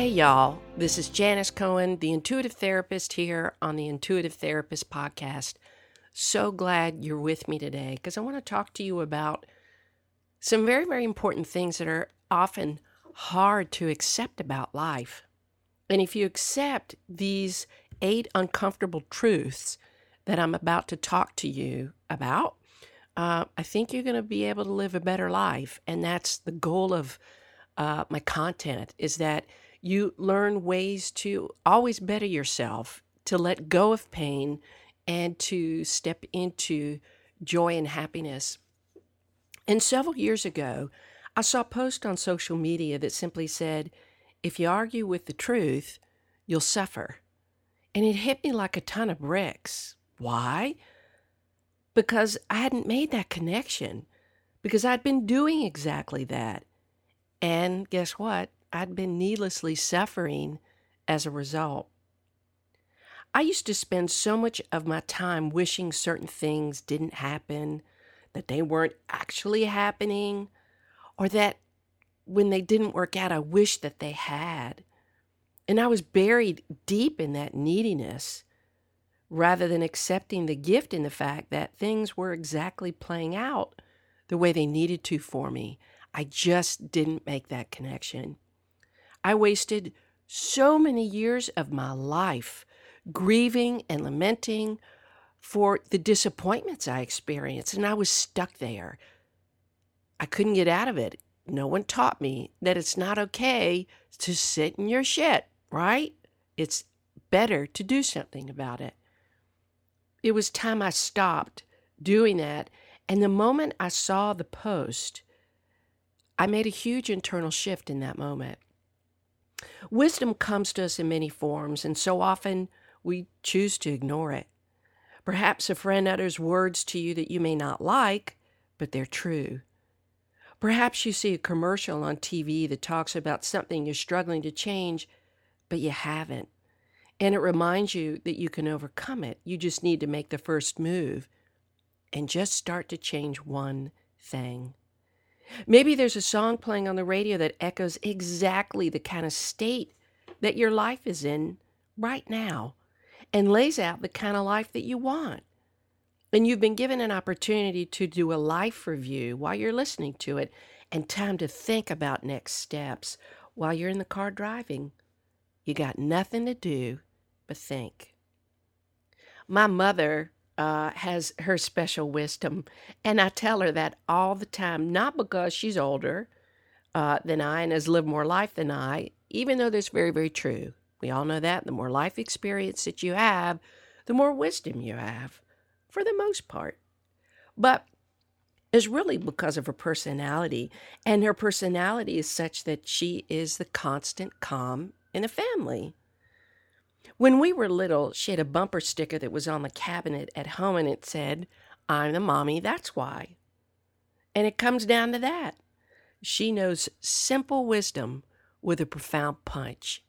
Hey, y'all. This is Janis Cohen, the intuitive therapist here on the Intuitive Therapist Podcast. So glad you're with me today because I want to talk to you about some very, very important things that are often hard to accept about life. And if you accept these eight uncomfortable truths that I'm about to talk to you about, uh, I think you're going to be able to live a better life. And that's the goal of uh, my content is that you learn ways to always better yourself, to let go of pain, and to step into joy and happiness. And several years ago, I saw a post on social media that simply said, If you argue with the truth, you'll suffer. And it hit me like a ton of bricks. Why? Because I hadn't made that connection, because I'd been doing exactly that. And guess what? I'd been needlessly suffering as a result. I used to spend so much of my time wishing certain things didn't happen, that they weren't actually happening, or that when they didn't work out, I wished that they had. And I was buried deep in that neediness rather than accepting the gift in the fact that things were exactly playing out the way they needed to for me. I just didn't make that connection. I wasted so many years of my life grieving and lamenting for the disappointments I experienced, and I was stuck there. I couldn't get out of it. No one taught me that it's not okay to sit in your shit, right? It's better to do something about it. It was time I stopped doing that. And the moment I saw the post, I made a huge internal shift in that moment. Wisdom comes to us in many forms, and so often we choose to ignore it. Perhaps a friend utters words to you that you may not like, but they're true. Perhaps you see a commercial on TV that talks about something you're struggling to change, but you haven't. And it reminds you that you can overcome it. You just need to make the first move and just start to change one thing. Maybe there's a song playing on the radio that echoes exactly the kind of state that your life is in right now and lays out the kind of life that you want. And you've been given an opportunity to do a life review while you're listening to it and time to think about next steps while you're in the car driving. You got nothing to do but think. My mother uh, has her special wisdom. And I tell her that all the time, not because she's older uh, than I and has lived more life than I, even though that's very, very true. We all know that. The more life experience that you have, the more wisdom you have, for the most part. But it's really because of her personality. And her personality is such that she is the constant calm in a family. When we were little, she had a bumper sticker that was on the cabinet at home and it said, I'm the mommy, that's why. And it comes down to that. She knows simple wisdom with a profound punch.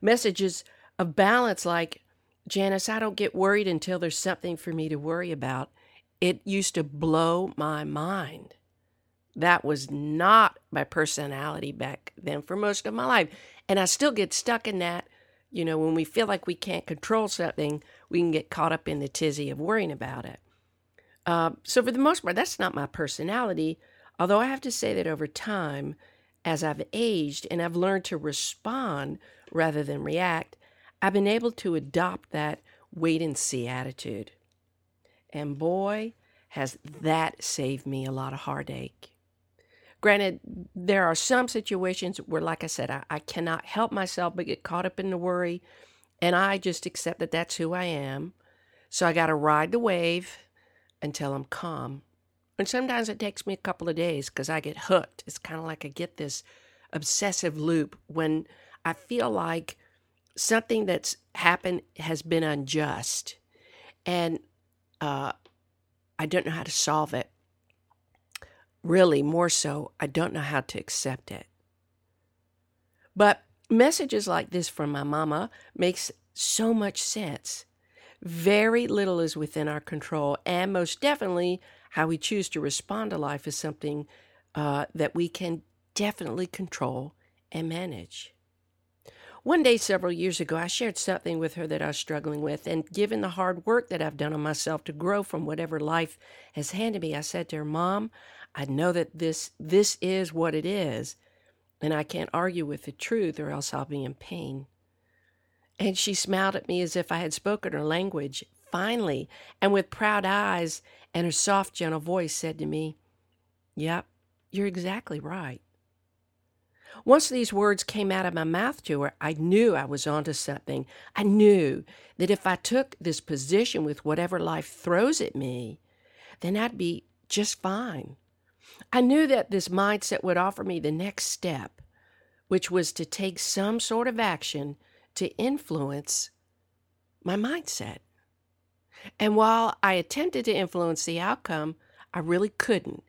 Messages of balance like, Janis, I don't get worried until there's something for me to worry about. It used to blow my mind. That was not my personality back then for most of my life. And I still get stuck in that you know, when we feel like we can't control something, we can get caught up in the tizzy of worrying about it. Uh, so, for the most part, that's not my personality. Although I have to say that over time, as I've aged and I've learned to respond rather than react, I've been able to adopt that wait and see attitude. And boy, has that saved me a lot of heartache. Granted, there are some situations where, like I said, I, I cannot help myself but get caught up in the worry, and I just accept that that's who I am. So I got to ride the wave until I'm calm. And sometimes it takes me a couple of days because I get hooked. It's kind of like I get this obsessive loop when I feel like something that's happened has been unjust and uh, I don't know how to solve it. Really, more so, I don't know how to accept it. But messages like this from my mama makes so much sense. Very little is within our control, and most definitely, how we choose to respond to life is something uh, that we can definitely control and manage. One day, several years ago, I shared something with her that I was struggling with, and given the hard work that I've done on myself to grow from whatever life has handed me, I said to her, Mom, I know that this this is what it is, and I can't argue with the truth or else I'll be in pain. And she smiled at me as if I had spoken her language, finally, and with proud eyes and her soft, gentle voice said to me, Yep, you're exactly right. Once these words came out of my mouth to her, I knew I was onto something. I knew that if I took this position with whatever life throws at me, then I'd be just fine. I knew that this mindset would offer me the next step, which was to take some sort of action to influence my mindset. And while I attempted to influence the outcome, I really couldn't.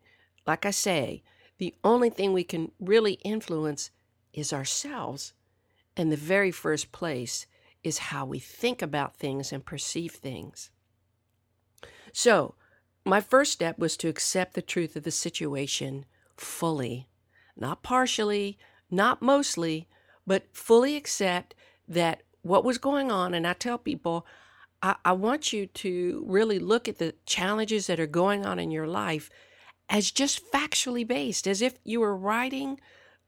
Like I say, the only thing we can really influence is ourselves. And the very first place is how we think about things and perceive things. So, my first step was to accept the truth of the situation fully, not partially, not mostly, but fully accept that what was going on. And I tell people, I, I want you to really look at the challenges that are going on in your life as just factually based, as if you were writing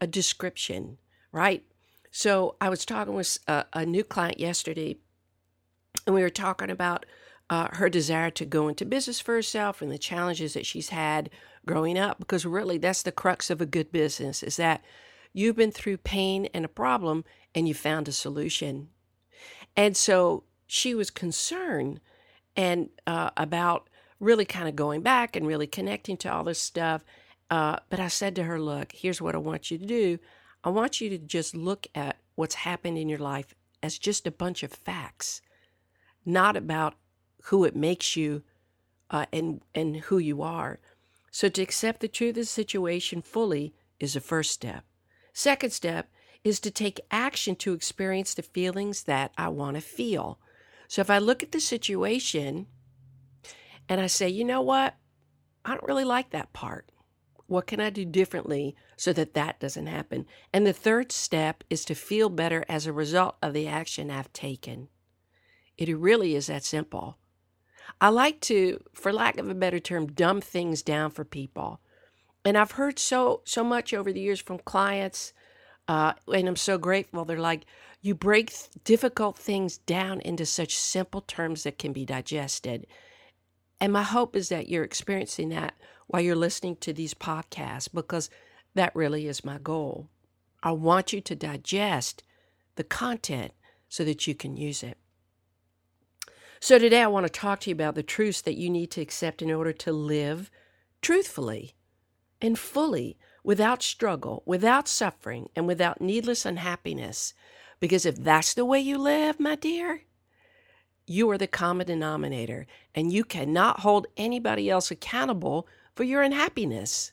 a description, right? So I was talking with a, a new client yesterday, and we were talking about uh, her desire to go into business for herself and the challenges that she's had growing up, because really that's the crux of a good business is that you've been through pain and a problem and you found a solution. And so she was concerned and uh, about really kind of going back and really connecting to all this stuff. Uh, but I said to her, look, here's what I want you to do. I want you to just look at what's happened in your life as just a bunch of facts, not about who it makes you uh, and, and who you are. So to accept the truth of the situation fully is the first step. Second step is to take action to experience the feelings that I want to feel. So if I look at the situation and I say, you know what? I don't really like that part. What can I do differently so that that doesn't happen? And the third step is to feel better as a result of the action I've taken. It really is that simple. I like to, for lack of a better term, dumb things down for people. And I've heard so so much over the years from clients, uh, and I'm so grateful. They're like, you break difficult things down into such simple terms that can be digested. And my hope is that you're experiencing that while you're listening to these podcasts because that really is my goal. I want you to digest the content so that you can use it. So, today I want to talk to you about the truths that you need to accept in order to live truthfully and fully without struggle, without suffering, and without needless unhappiness. Because if that's the way you live, my dear, you are the common denominator, and you cannot hold anybody else accountable for your unhappiness.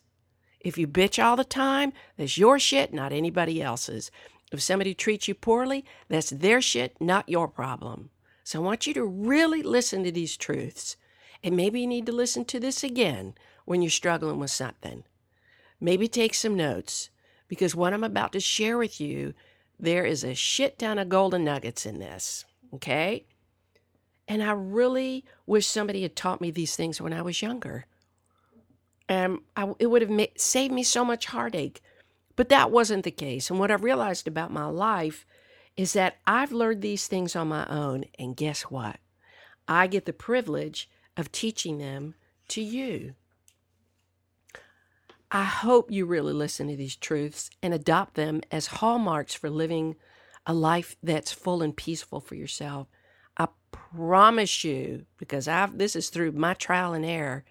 If you bitch all the time, that's your shit, not anybody else's. If somebody treats you poorly, that's their shit, not your problem. So I want you to really listen to these truths. And maybe you need to listen to this again when you're struggling with something. Maybe take some notes because what I'm about to share with you, there is a shit ton of golden nuggets in this. Okay? And I really wish somebody had taught me these things when I was younger. And I, it would have ma- saved me so much heartache. But that wasn't the case. And what I realized about my life is that I've learned these things on my own. And guess what? I get the privilege of teaching them to you. I hope you really listen to these truths and adopt them as hallmarks for living a life that's full and peaceful for yourself I promise you, because I've this is through my trial and error,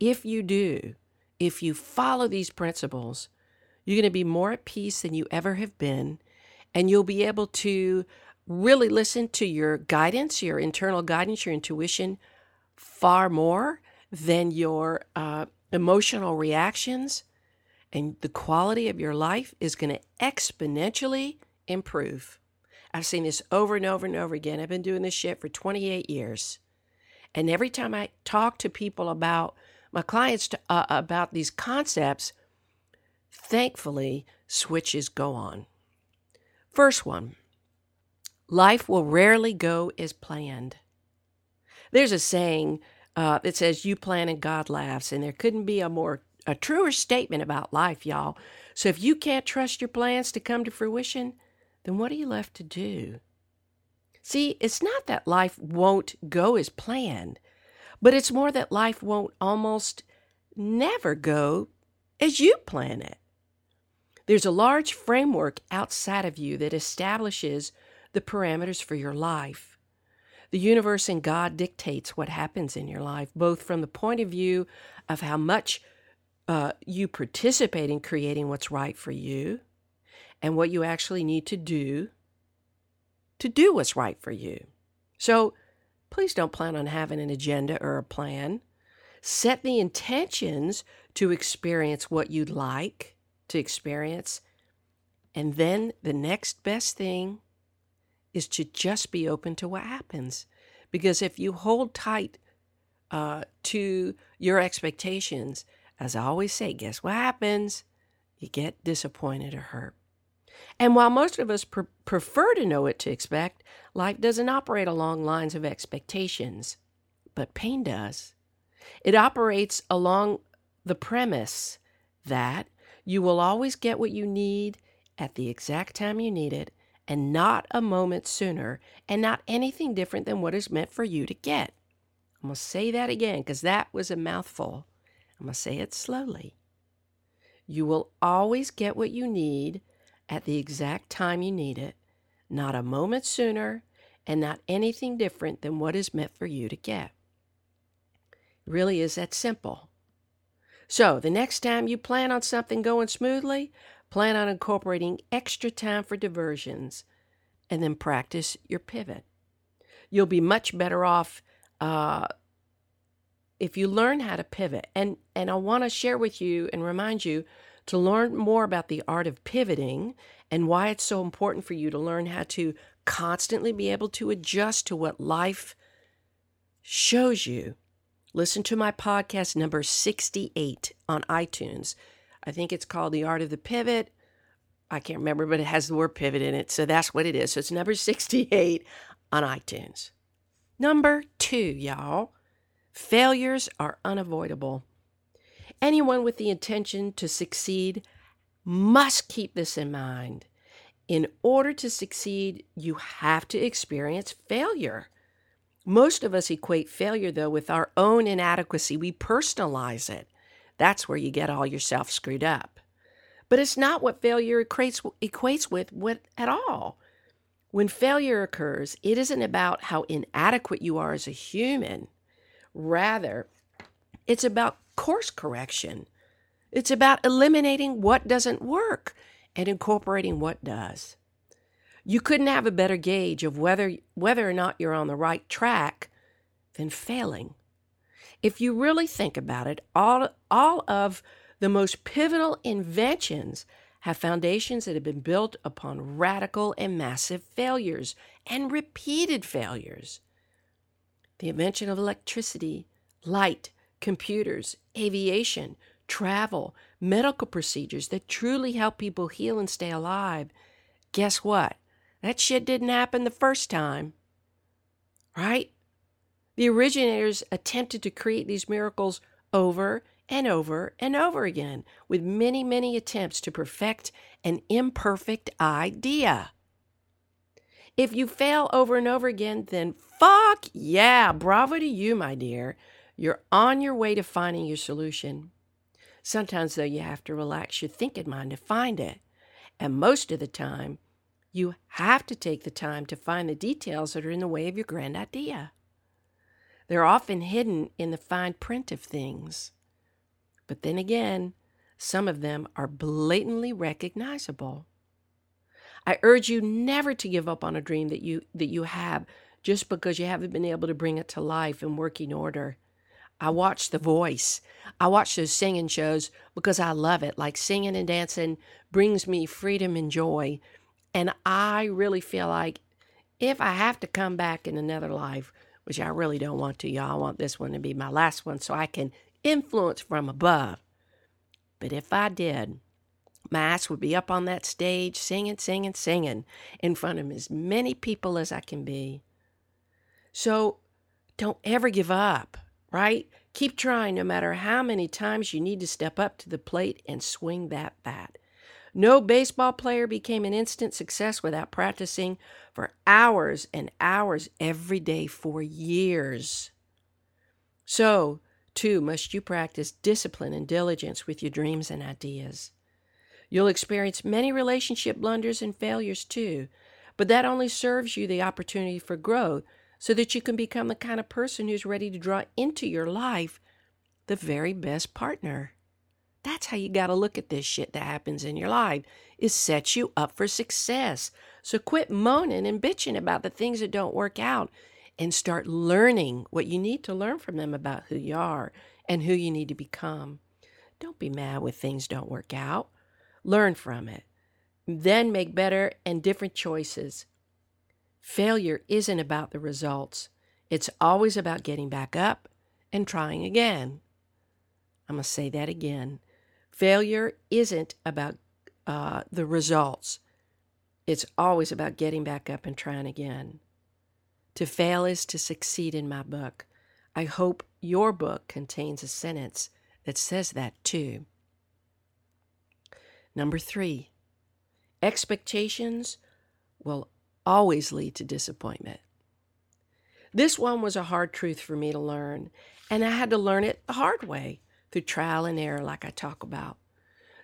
if you do, if you follow these principles, You're going to be more at peace than you ever have been. And you'll be able to really listen to your guidance, your internal guidance, your intuition far more than your uh, emotional reactions. And the quality of your life is going to exponentially improve. I've seen this over and over and over again. I've been doing this shit for 28 years. And every time I talk to people about my clients to, uh, about these concepts, thankfully, switches go on. First one life will rarely go as planned. There's a saying uh, that says, You plan and God laughs, and there couldn't be a more a truer statement about life, y'all. So if you can't trust your plans to come to fruition, then what are you left to do? See, it's not that life won't go as planned, but it's more that life won't almost never go as you plan it. There's a large framework outside of you that establishes the parameters for your life. The universe and God dictates what happens in your life, both from the point of view of how much uh, you participate in creating what's right for you and what you actually need to do to do what's right for you. So please don't plan on having an agenda or a plan. Set the intentions to experience what you'd like to experience. And then the next best thing is to just be open to what happens. Because if you hold tight uh, to your expectations, as I always say, guess what happens? You get disappointed or hurt. And while most of us pre- prefer to know what to expect, life doesn't operate along lines of expectations, but pain does. It operates along the premise that you will always get what you need at the exact time you need it, and not a moment sooner, and not anything different than what is meant for you to get. I'm going to say that again because that was a mouthful. I'm going to say it slowly. You will always get what you need at the exact time you need it, not a moment sooner, and not anything different than what is meant for you to get. Really is that simple. So, the next time you plan on something going smoothly, plan on incorporating extra time for diversions and then practice your pivot. You'll be much better off uh, if you learn how to pivot. And, and I want to share with you and remind you to learn more about the art of pivoting and why it's so important for you to learn how to constantly be able to adjust to what life shows you. Listen to my podcast number 68 on iTunes. I think it's called The Art of the Pivot. I can't remember, but it has the word pivot in it. So that's what it is. So it's number 68 on iTunes. Number two, y'all, failures are unavoidable. Anyone with the intention to succeed must keep this in mind. In order to succeed, you have to experience failure. Most of us equate failure, though, with our own inadequacy. We personalize it. That's where you get all yourself screwed up. But it's not what failure equates, equates with, with at all. When failure occurs, it isn't about how inadequate you are as a human. Rather, it's about course correction. It's about eliminating what doesn't work and incorporating what does. You couldn't have a better gauge of whether whether or not you're on the right track than failing. If you really think about it, all all of the most pivotal inventions have foundations that have been built upon radical and massive failures and repeated failures. The invention of electricity, light, computers, aviation, travel, medical procedures that truly help people heal and stay alive. Guess what? That shit didn't happen the first time. Right? The originators attempted to create these miracles over and over and over again with many, many attempts to perfect an imperfect idea. If you fail over and over again, then fuck yeah, bravo to you, my dear. You're on your way to finding your solution. Sometimes, though, you have to relax your thinking mind to find it. And most of the time, you have to take the time to find the details that are in the way of your grand idea. They're often hidden in the fine print of things. But then again, some of them are blatantly recognizable. I urge you never to give up on a dream that you that you have just because you haven't been able to bring it to life in working order. I watch The Voice. I watch those singing shows because I love it. Like singing and dancing brings me freedom and joy. And I really feel like if I have to come back in another life, which I really don't want to, y'all, I want this one to be my last one so I can influence from above. But if I did, my ass would be up on that stage singing, singing, singing in front of as many people as I can be. So don't ever give up, right? Keep trying no matter how many times you need to step up to the plate and swing that bat. No baseball player became an instant success without practicing for hours and hours every day for years. So, too, must you practice discipline and diligence with your dreams and ideas. You'll experience many relationship blunders and failures too, but that only serves you the opportunity for growth so that you can become the kind of person who's ready to draw into your life the very best partner. That's how you got to look at this shit that happens in your life. It sets you up for success. So quit moaning and bitching about the things that don't work out and start learning what you need to learn from them about who you are and who you need to become. Don't be mad when things don't work out. Learn from it. Then make better and different choices. Failure isn't about the results, it's always about getting back up and trying again. I'm going to say that again. Failure isn't about uh, the results, it's always about getting back up and trying again. To fail is to succeed in my book. I hope your book contains a sentence that says that too. Number three, expectations will always lead to disappointment. This one was a hard truth for me to learn, and I had to learn it the hard way through trial and error, like I talk about.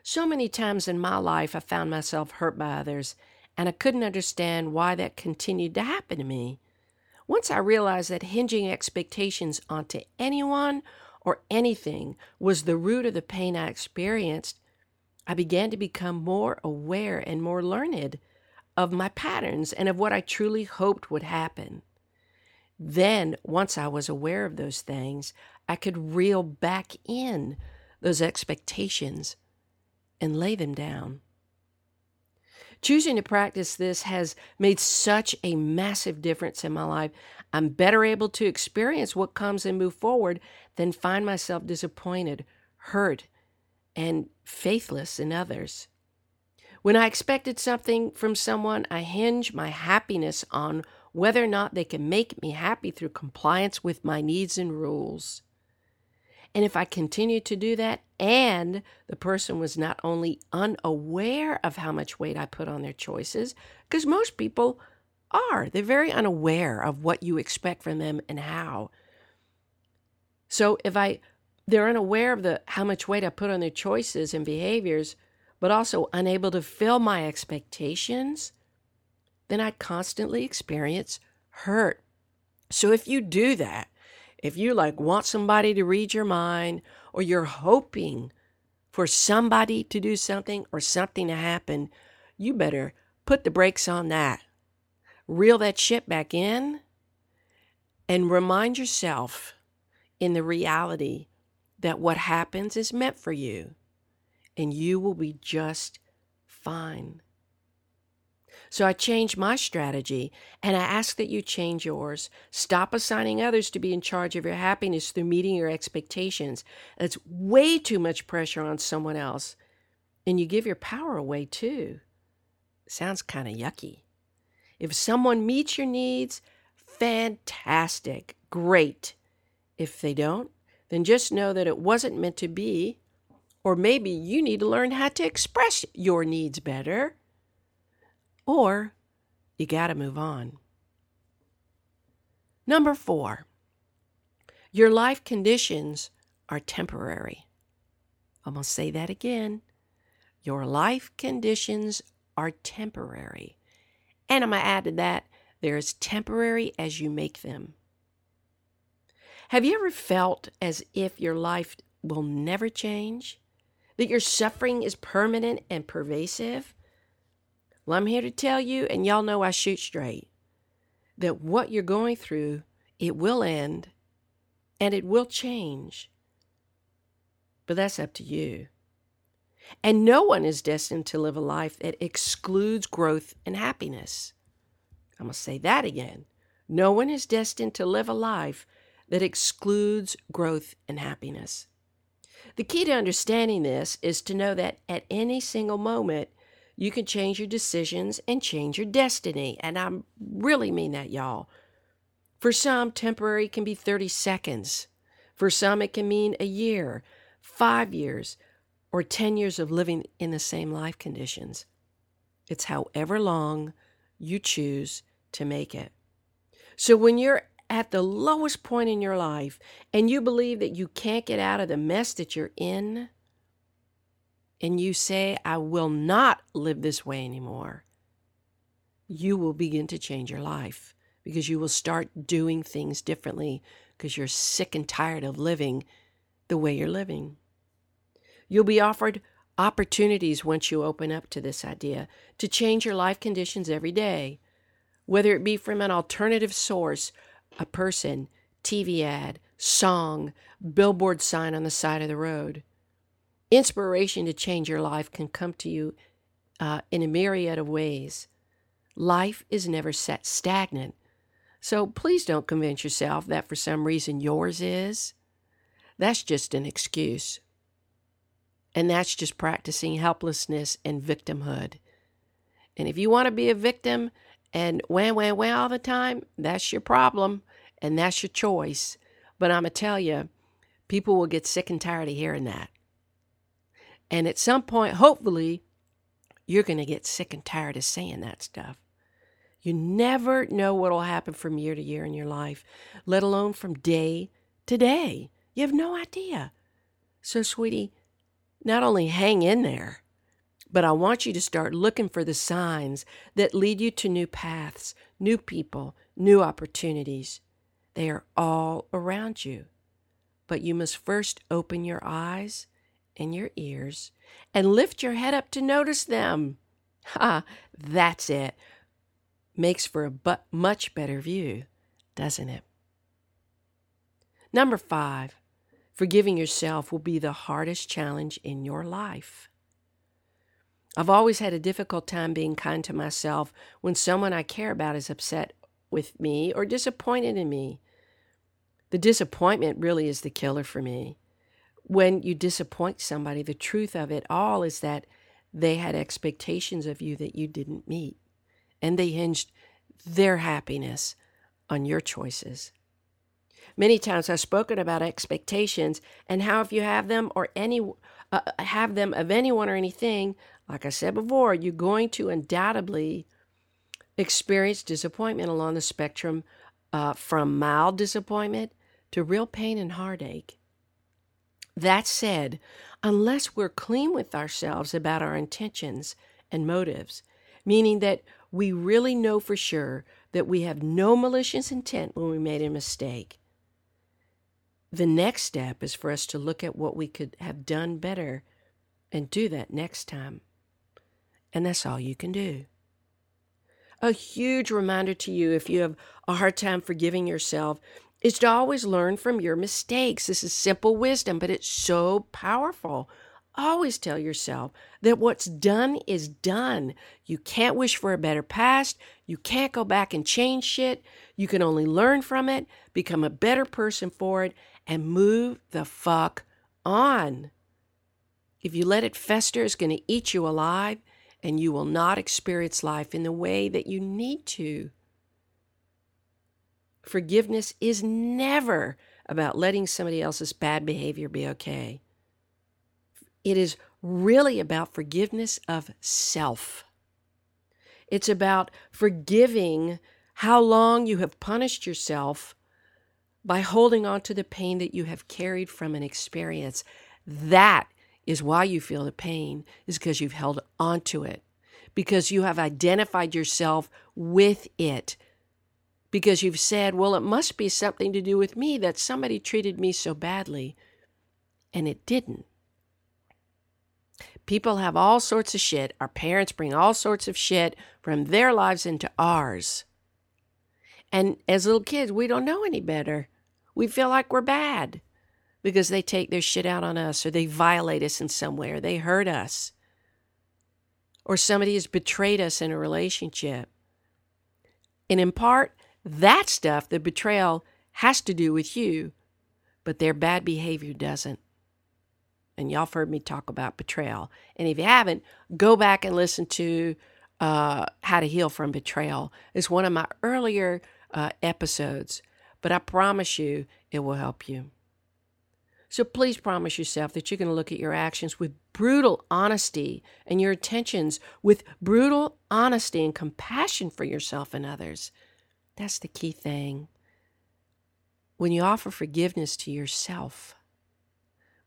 So many times in my life, I found myself hurt by others, and I couldn't understand why that continued to happen to me. Once I realized that hinging expectations onto anyone or anything was the root of the pain I experienced, I began to become more aware and more learned of my patterns and of what I truly hoped would happen. Then, once I was aware of those things, I could reel back in those expectations and lay them down. Choosing to practice this has made such a massive difference in my life. I'm better able to experience what comes and move forward than find myself disappointed, hurt, and faithless in others. When I expected something from someone, I hinge my happiness on whether or not they can make me happy through compliance with my needs and rules. And if I continue to do that, and the person was not only unaware of how much weight I put on their choices, because most people are, they're very unaware of what you expect from them and how. So if I they're unaware of the how much weight I put on their choices and behaviors, but also unable to fill my expectations, then I constantly experience hurt. So if you do that, if you like want somebody to read your mind or you're hoping for somebody to do something or something to happen, you better put the brakes on that. Reel that shit back in and remind yourself in the reality that what happens is meant for you and you will be just fine. So I changed my strategy and I ask that you change yours. Stop assigning others to be in charge of your happiness through meeting your expectations. That's way too much pressure on someone else. And you give your power away too. Sounds kind of yucky. If someone meets your needs, fantastic, great. If they don't, then just know that it wasn't meant to be. Or maybe you need to learn how to express your needs better. Or you got to move on. Number four, your life conditions are temporary. I'm going to say that again. Your life conditions are temporary. And I'm going to add to that, they're as temporary as you make them. Have you ever felt as if your life will never change? That your suffering is permanent and pervasive? Well, I'm here to tell you, and y'all know I shoot straight, that what you're going through, it will end and it will change. But that's up to you. And no one is destined to live a life that excludes growth and happiness. I'm going to say that again. No one is destined to live a life that excludes growth and happiness. The key to understanding this is to know that at any single moment, you can change your decisions and change your destiny. And I really mean that, y'all. For some, temporary can be 30 seconds. For some, it can mean a year, five years, or 10 years of living in the same life conditions. It's however long you choose to make it. So when you're at the lowest point in your life and you believe that you can't get out of the mess that you're in, and you say, I will not live this way anymore, you will begin to change your life because you will start doing things differently because you're sick and tired of living the way you're living. You'll be offered opportunities once you open up to this idea to change your life conditions every day, whether it be from an alternative source, a person, TV ad, song, billboard sign on the side of the road. Inspiration to change your life can come to you uh, in a myriad of ways. Life is never set stagnant. So please don't convince yourself that for some reason yours is. That's just an excuse. And that's just practicing helplessness and victimhood. And if you want to be a victim and wham, wham, wham all the time, that's your problem and that's your choice. But I'm going to tell you, people will get sick and tired of hearing that. And at some point, hopefully, you're going to get sick and tired of saying that stuff. You never know what will happen from year to year in your life, let alone from day to day. You have no idea. So, sweetie, not only hang in there, but I want you to start looking for the signs that lead you to new paths, new people, new opportunities. They are all around you. But you must first open your eyes and your ears and lift your head up to notice them. Ha, ah, that's it. Makes for a but much better view, doesn't it? Number five, Forgiving yourself will be the hardest challenge in your life. I've always had a difficult time being kind to myself when someone I care about is upset with me or disappointed in me. The disappointment really is the killer for me. When you disappoint somebody, the truth of it all is that they had expectations of you that you didn't meet, and they hinged their happiness on your choices. Many times I've spoken about expectations and how if you have them or any uh, have them of anyone or anything, like I said before, you're going to undoubtedly experience disappointment along the spectrum uh, from mild disappointment to real pain and heartache. That said, unless we're clean with ourselves about our intentions and motives, meaning that we really know for sure that we have no malicious intent when we made a mistake, the next step is for us to look at what we could have done better and do that next time. And that's all you can do. A huge reminder to you if you have a hard time forgiving yourself is to always learn from your mistakes. This is simple wisdom, but it's so powerful. Always tell yourself that what's done is done. You can't wish for a better past. You can't go back and change shit. You can only learn from it, become a better person for it, and move the fuck on. If you let it fester, it's going to eat you alive and you will not experience life in the way that you need to. Forgiveness is never about letting somebody else's bad behavior be okay. It is really about forgiveness of self. It's about forgiving how long you have punished yourself by holding on to the pain that you have carried from an experience. That is why you feel the pain, is because you've held on to it, because you have identified yourself with it, because you've said, well, it must be something to do with me that somebody treated me so badly. And it didn't. People have all sorts of shit. Our parents bring all sorts of shit from their lives into ours. And as little kids, we don't know any better. We feel like we're bad because they take their shit out on us or they violate us in some way or they hurt us or somebody has betrayed us in a relationship. And in part, that stuff, the betrayal, has to do with you, but their bad behavior doesn't. And y'all have heard me talk about betrayal. And if you haven't, go back and listen to uh, How to Heal from Betrayal. It's one of my earlier uh, episodes, but I promise you it will help you. So please promise yourself that you're going to look at your actions with brutal honesty and your intentions with brutal honesty and compassion for yourself and others. That's the key thing. When you offer forgiveness to yourself,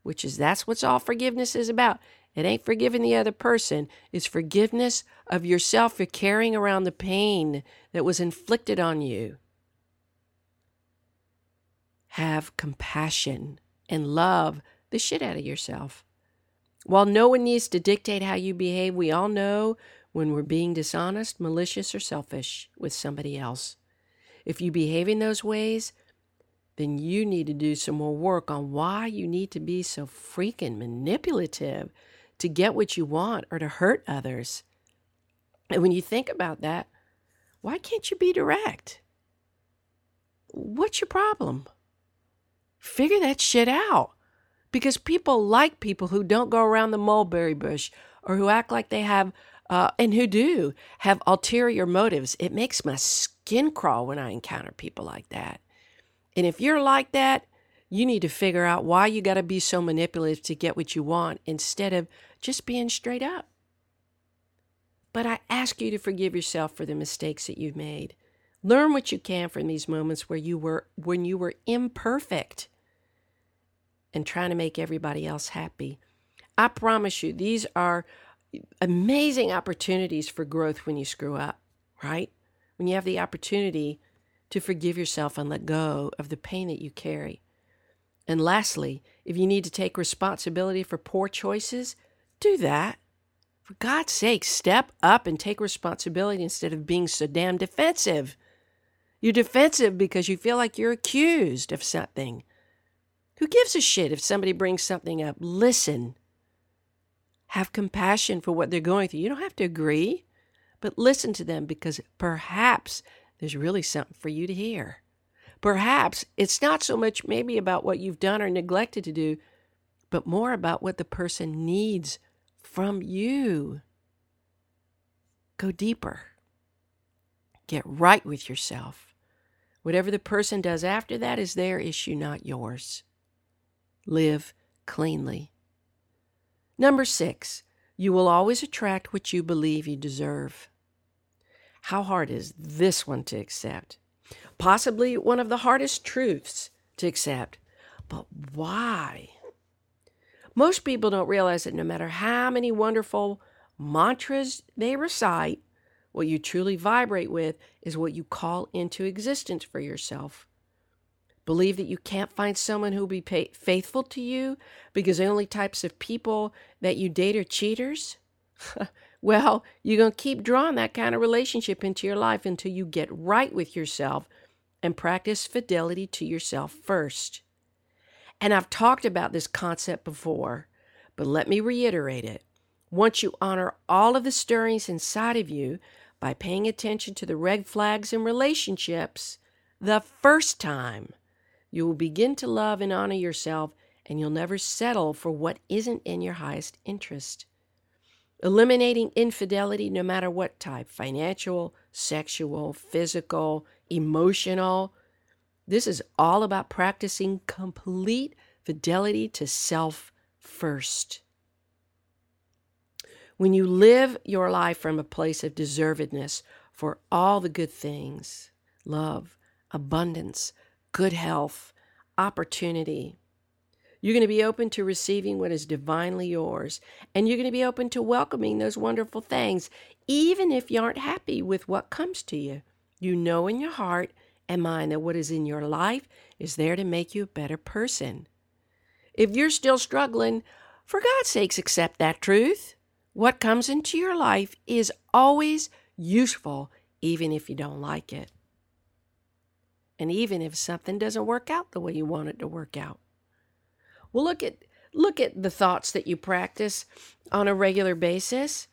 which is that's what all forgiveness is about. It ain't forgiving the other person, it's forgiveness of yourself for carrying around the pain that was inflicted on you. Have compassion and love the shit out of yourself. While no one needs to dictate how you behave, we all know when we're being dishonest, malicious, or selfish with somebody else. If you behave in those ways, then you need to do some more work on why you need to be so freaking manipulative to get what you want or to hurt others. And when you think about that, why can't you be direct? What's your problem? Figure that shit out. Because people like people who don't go around the mulberry bush or who act like they have, uh, and who do have ulterior motives. It makes my skin crawl when I encounter people like that. And if you're like that, you need to figure out why you got to be so manipulative to get what you want instead of just being straight up. But I ask you to forgive yourself for the mistakes that you've made. Learn what you can from these moments where you were when you were imperfect and trying to make everybody else happy. I promise you, these are amazing opportunities for growth when you screw up, right? When you have the opportunity to forgive yourself and let go of the pain that you carry. And lastly, if you need to take responsibility for poor choices, do that. For God's sake, step up and take responsibility instead of being so damn defensive. You're defensive because you feel like you're accused of something. Who gives a shit if somebody brings something up? Listen. Have compassion for what they're going through. You don't have to agree, but listen to them because perhaps there's really something for you to hear. Perhaps it's not so much maybe about what you've done or neglected to do, but more about what the person needs from you. Go deeper. Get right with yourself. Whatever the person does after that is their issue, not yours live cleanly. Number six, you will always attract what you believe you deserve. How hard is this one to accept? Possibly one of the hardest truths to accept. But why? Most people don't realize that no matter how many wonderful mantras they recite, what you truly vibrate with is what you call into existence for yourself. Believe that you can't find someone who will be faithful to you because the only types of people that you date are cheaters? well, you're going to keep drawing that kind of relationship into your life until you get right with yourself and practice fidelity to yourself first. And I've talked about this concept before, but let me reiterate it. Once you honor all of the stirrings inside of you by paying attention to the red flags in relationships the first time, you will begin to love and honor yourself, and you'll never settle for what isn't in your highest interest. Eliminating infidelity, no matter what type financial, sexual, physical, emotional. This is all about practicing complete fidelity to self first. When you live your life from a place of deservedness for all the good things love, abundance, good health, opportunity. You're going to be open to receiving what is divinely yours, and you're going to be open to welcoming those wonderful things, even if you aren't happy with what comes to you. You know in your heart and mind that what is in your life is there to make you a better person. If you're still struggling For God's sakes, accept that truth. What comes into your life is always useful, even if you don't like it. And even if something doesn't work out the way you want it to work out. Well, look at look at the thoughts that you practice on a regular basis.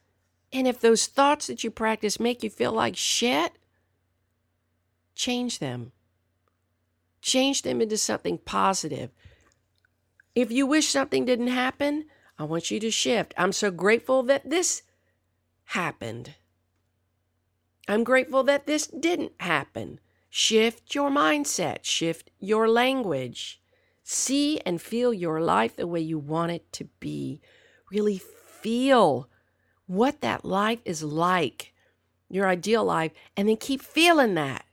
And if those thoughts that you practice make you feel like shit, change them. Change them into something positive. If you wish something didn't happen, I want you to shift. I'm so grateful that this happened. I'm grateful that this didn't happen. Shift your mindset, shift your language. See and feel your life the way you want it to be. Really feel what that life is like, your ideal life, and then keep feeling that.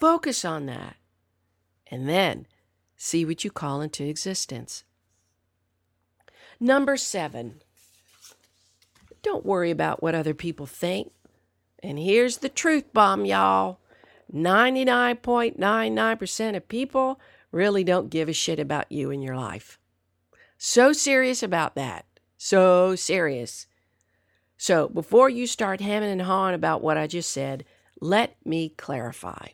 Focus on that. And then see what you call into existence. Number seven, don't worry about what other people think. And here's the truth bomb, y'all 99.99% of people really don't give a shit about you and your life. So serious about that. So serious. So before you start hemming and hawing about what I just said, let me clarify.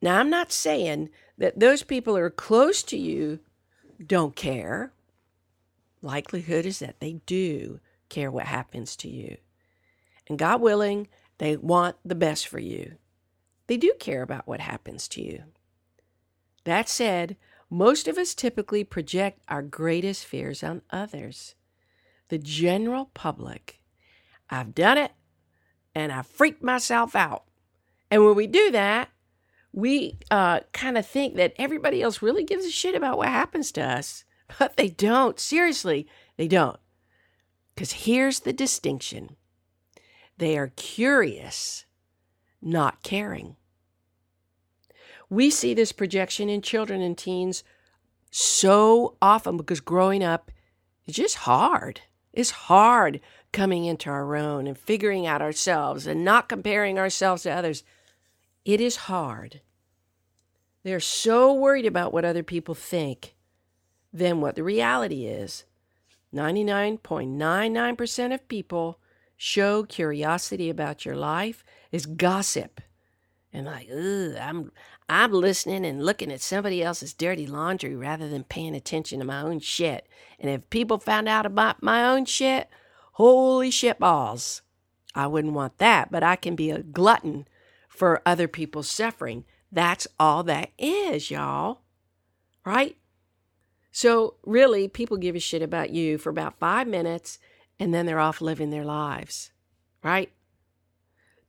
Now, I'm not saying that those people who are close to you don't care. Likelihood is that they do care what happens to you. And God willing, they want the best for you. They do care about what happens to you. That said, most of us typically project our greatest fears on others. The general public. I've done it and I freaked myself out. And when we do that, we uh, kind of think that everybody else really gives a shit about what happens to us, but they don't. Seriously, they don't. Because here's the distinction they are curious, not caring. We see this projection in children and teens so often because growing up is just hard. It's hard coming into our own and figuring out ourselves and not comparing ourselves to others. It is hard. They're so worried about what other people think than what the reality is. 99.99% of people show curiosity about your life is gossip. And like, ugh, I'm I'm listening and looking at somebody else's dirty laundry rather than paying attention to my own shit. And if people found out about my own shit, holy shit balls. I wouldn't want that, but I can be a glutton for other people's suffering. That's all that is, y'all. Right? So, really, people give a shit about you for about five minutes and then they're off living their lives. Right?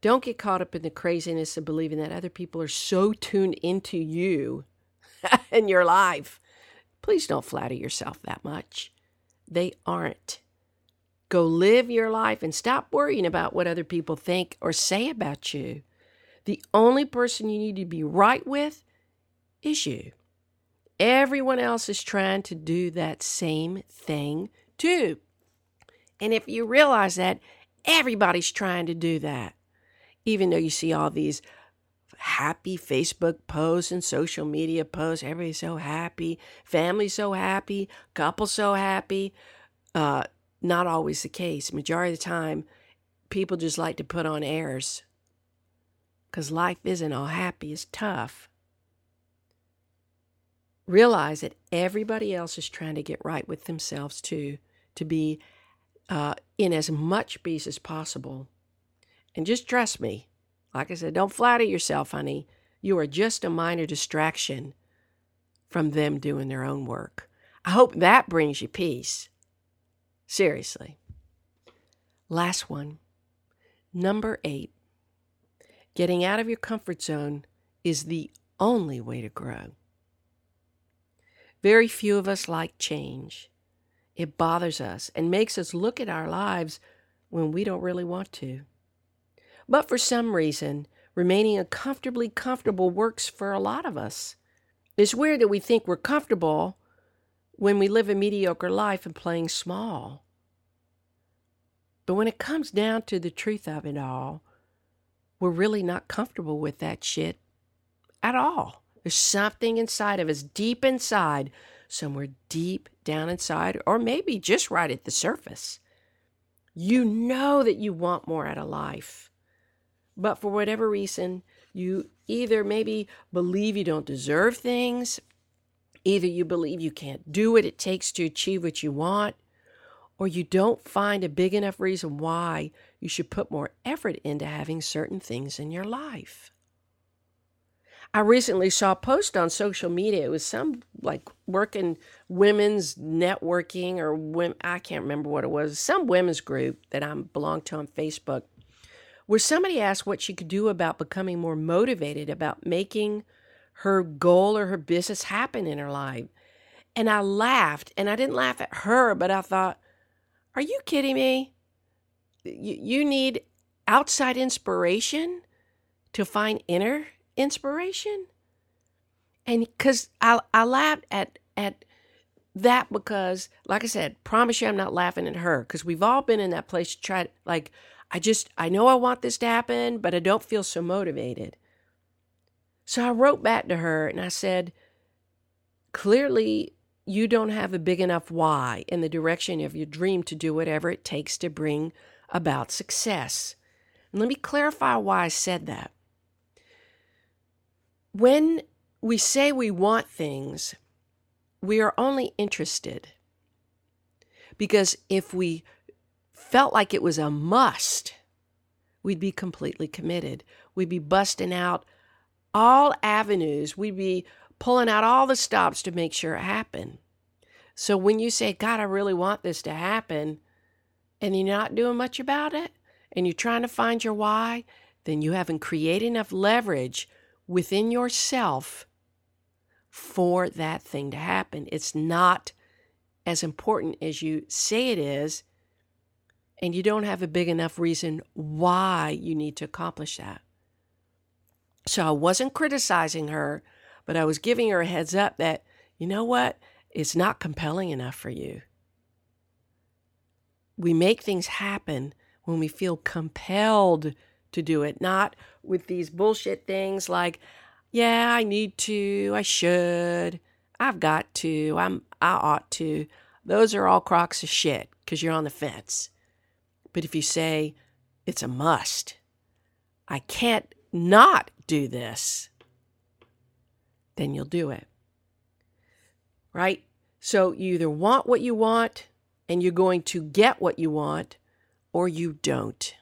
Don't get caught up in the craziness of believing that other people are so tuned into you and your life. Please don't flatter yourself that much. They aren't. Go live your life and stop worrying about what other people think or say about you. The only person you need to be right with is you. Everyone else is trying to do that same thing too. And if you realize that, everybody's trying to do that even though you see all these happy Facebook posts and social media posts, everybody's so happy, family so happy, couple so happy. Uh, not always the case. Majority of the time, people just like to put on airs because life isn't all happy, it's tough. Realize that everybody else is trying to get right with themselves too, to be uh, in as much peace as possible. And just trust me. Like I said, don't flatter yourself, honey. You are just a minor distraction from them doing their own work. I hope that brings you peace. Seriously. Last one. Number eight. Getting out of your comfort zone is the only way to grow. Very few of us like change. It bothers us and makes us look at our lives when we don't really want to. But for some reason, remaining uncomfortably comfortable works for a lot of us. It's weird that we think we're comfortable when we live a mediocre life and playing small. But when it comes down to the truth of it all, we're really not comfortable with that shit at all. There's something inside of us, deep inside, somewhere deep down inside, or maybe just right at the surface. You know that you want more out of life. But for whatever reason, you either maybe believe you don't deserve things, either you believe you can't do what it takes to achieve what you want, or you don't find a big enough reason why you should put more effort into having certain things in your life. I recently saw a post on social media. It was some like working women's networking or women, I can't remember what it was, some women's group that I belong to on Facebook, where somebody asked what she could do about becoming more motivated about making her goal or her business happen in her life. And I laughed, and I didn't laugh at her, but I thought, are you kidding me? You, you need outside inspiration to find inner inspiration? And because I, I laughed at, at that because, like I said, promise you I'm not laughing at her because we've all been in that place to try like, I just, I know I want this to happen, but I don't feel so motivated. So I wrote back to her and I said, clearly you don't have a big enough why in the direction of your dream to do whatever it takes to bring about success. And let me clarify why I said that when we say we want things, we are only interested. Because if we felt like it was a must, we'd be completely committed. We'd be busting out all avenues. We'd be pulling out all the stops to make sure it happened. So when you say, God, I really want this to happen, and you're not doing much about it, and you're trying to find your why, then you haven't created enough leverage within yourself for that thing to happen. It's not as important as you say it is, and you don't have a big enough reason why you need to accomplish that. So I wasn't criticizing her, but I was giving her a heads up that, you know what? It's not compelling enough for you. We make things happen when we feel compelled to do it, not with these bullshit things like, yeah, I need to, I should, I've got to, I'm I ought to. Those are all crocks of shit because you're on the fence. But if you say it's a must, I can't not do this, then you'll do it. Right? So you either want what you want and you're going to get what you want, or you don't.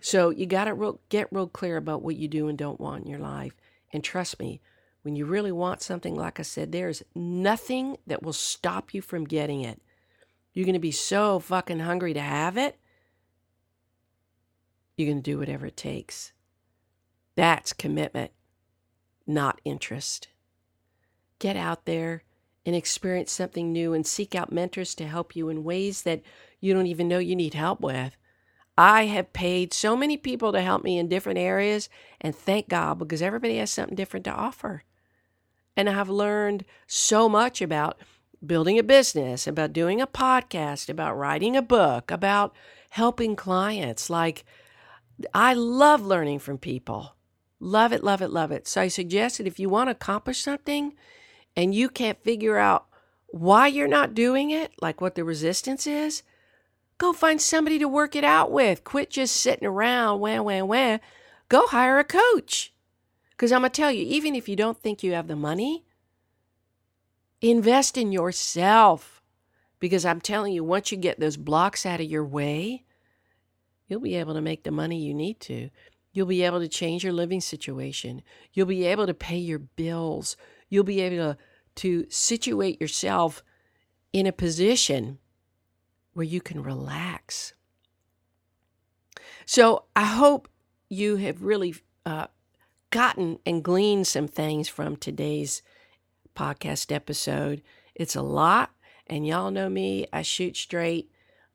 So you got to get real clear about what you do and don't want in your life. And trust me, when you really want something, like I said, there's nothing that will stop you from getting it. You're going to be so fucking hungry to have it. You're going to do whatever it takes. That's commitment, not interest. Get out there and experience something new and seek out mentors to help you in ways that you don't even know you need help with. I have paid so many people to help me in different areas, and thank God because everybody has something different to offer. And I have learned so much about building a business, about doing a podcast, about writing a book, about helping clients. Like, I love learning from people. Love it, love it, love it. So I suggest that if you want to accomplish something and you can't figure out why you're not doing it, like what the resistance is, Go find somebody to work it out with. Quit just sitting around, wah, wah, wah. Go hire a coach. Because I'm going to tell you, even if you don't think you have the money, invest in yourself. Because I'm telling you, once you get those blocks out of your way, you'll be able to make the money you need to. You'll be able to change your living situation. You'll be able to pay your bills. You'll be able to, to situate yourself in a position where you can relax. So I hope you have really uh, gotten and gleaned some things from today's podcast episode. It's a lot, and y'all know me, I shoot straight.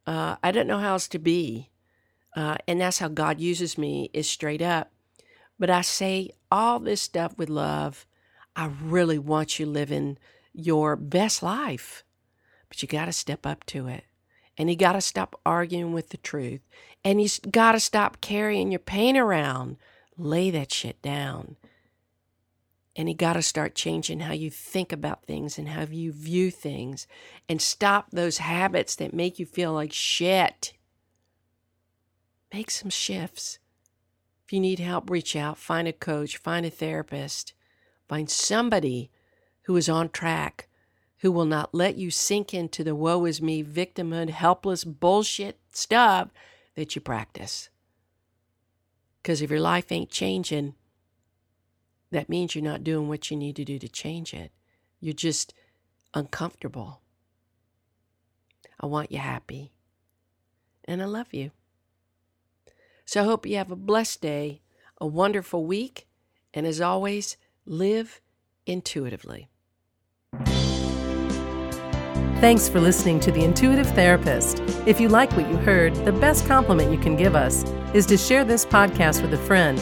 Uh, I don't know how else to be. Uh, and that's how God uses me, is straight up. But I say all this stuff with love. I really want you living your best life, but you got to step up to it. And you got to stop arguing with the truth. And you got to stop carrying your pain around. Lay that shit down. And you got to start changing how you think about things and how you view things and stop those habits that make you feel like shit. Make some shifts. If you need help, reach out, find a coach, find a therapist, find somebody who is on track, who will not let you sink into the woe is me, victimhood, helpless bullshit stuff that you practice. Because if your life ain't changing, that means you're not doing what you need to do to change it. You're just uncomfortable. I want you happy. And I love you. So I hope you have a blessed day, a wonderful week, and as always, live intuitively. Thanks for listening to The Intuitive Therapist. If you like what you heard, the best compliment you can give us is to share this podcast with a friend.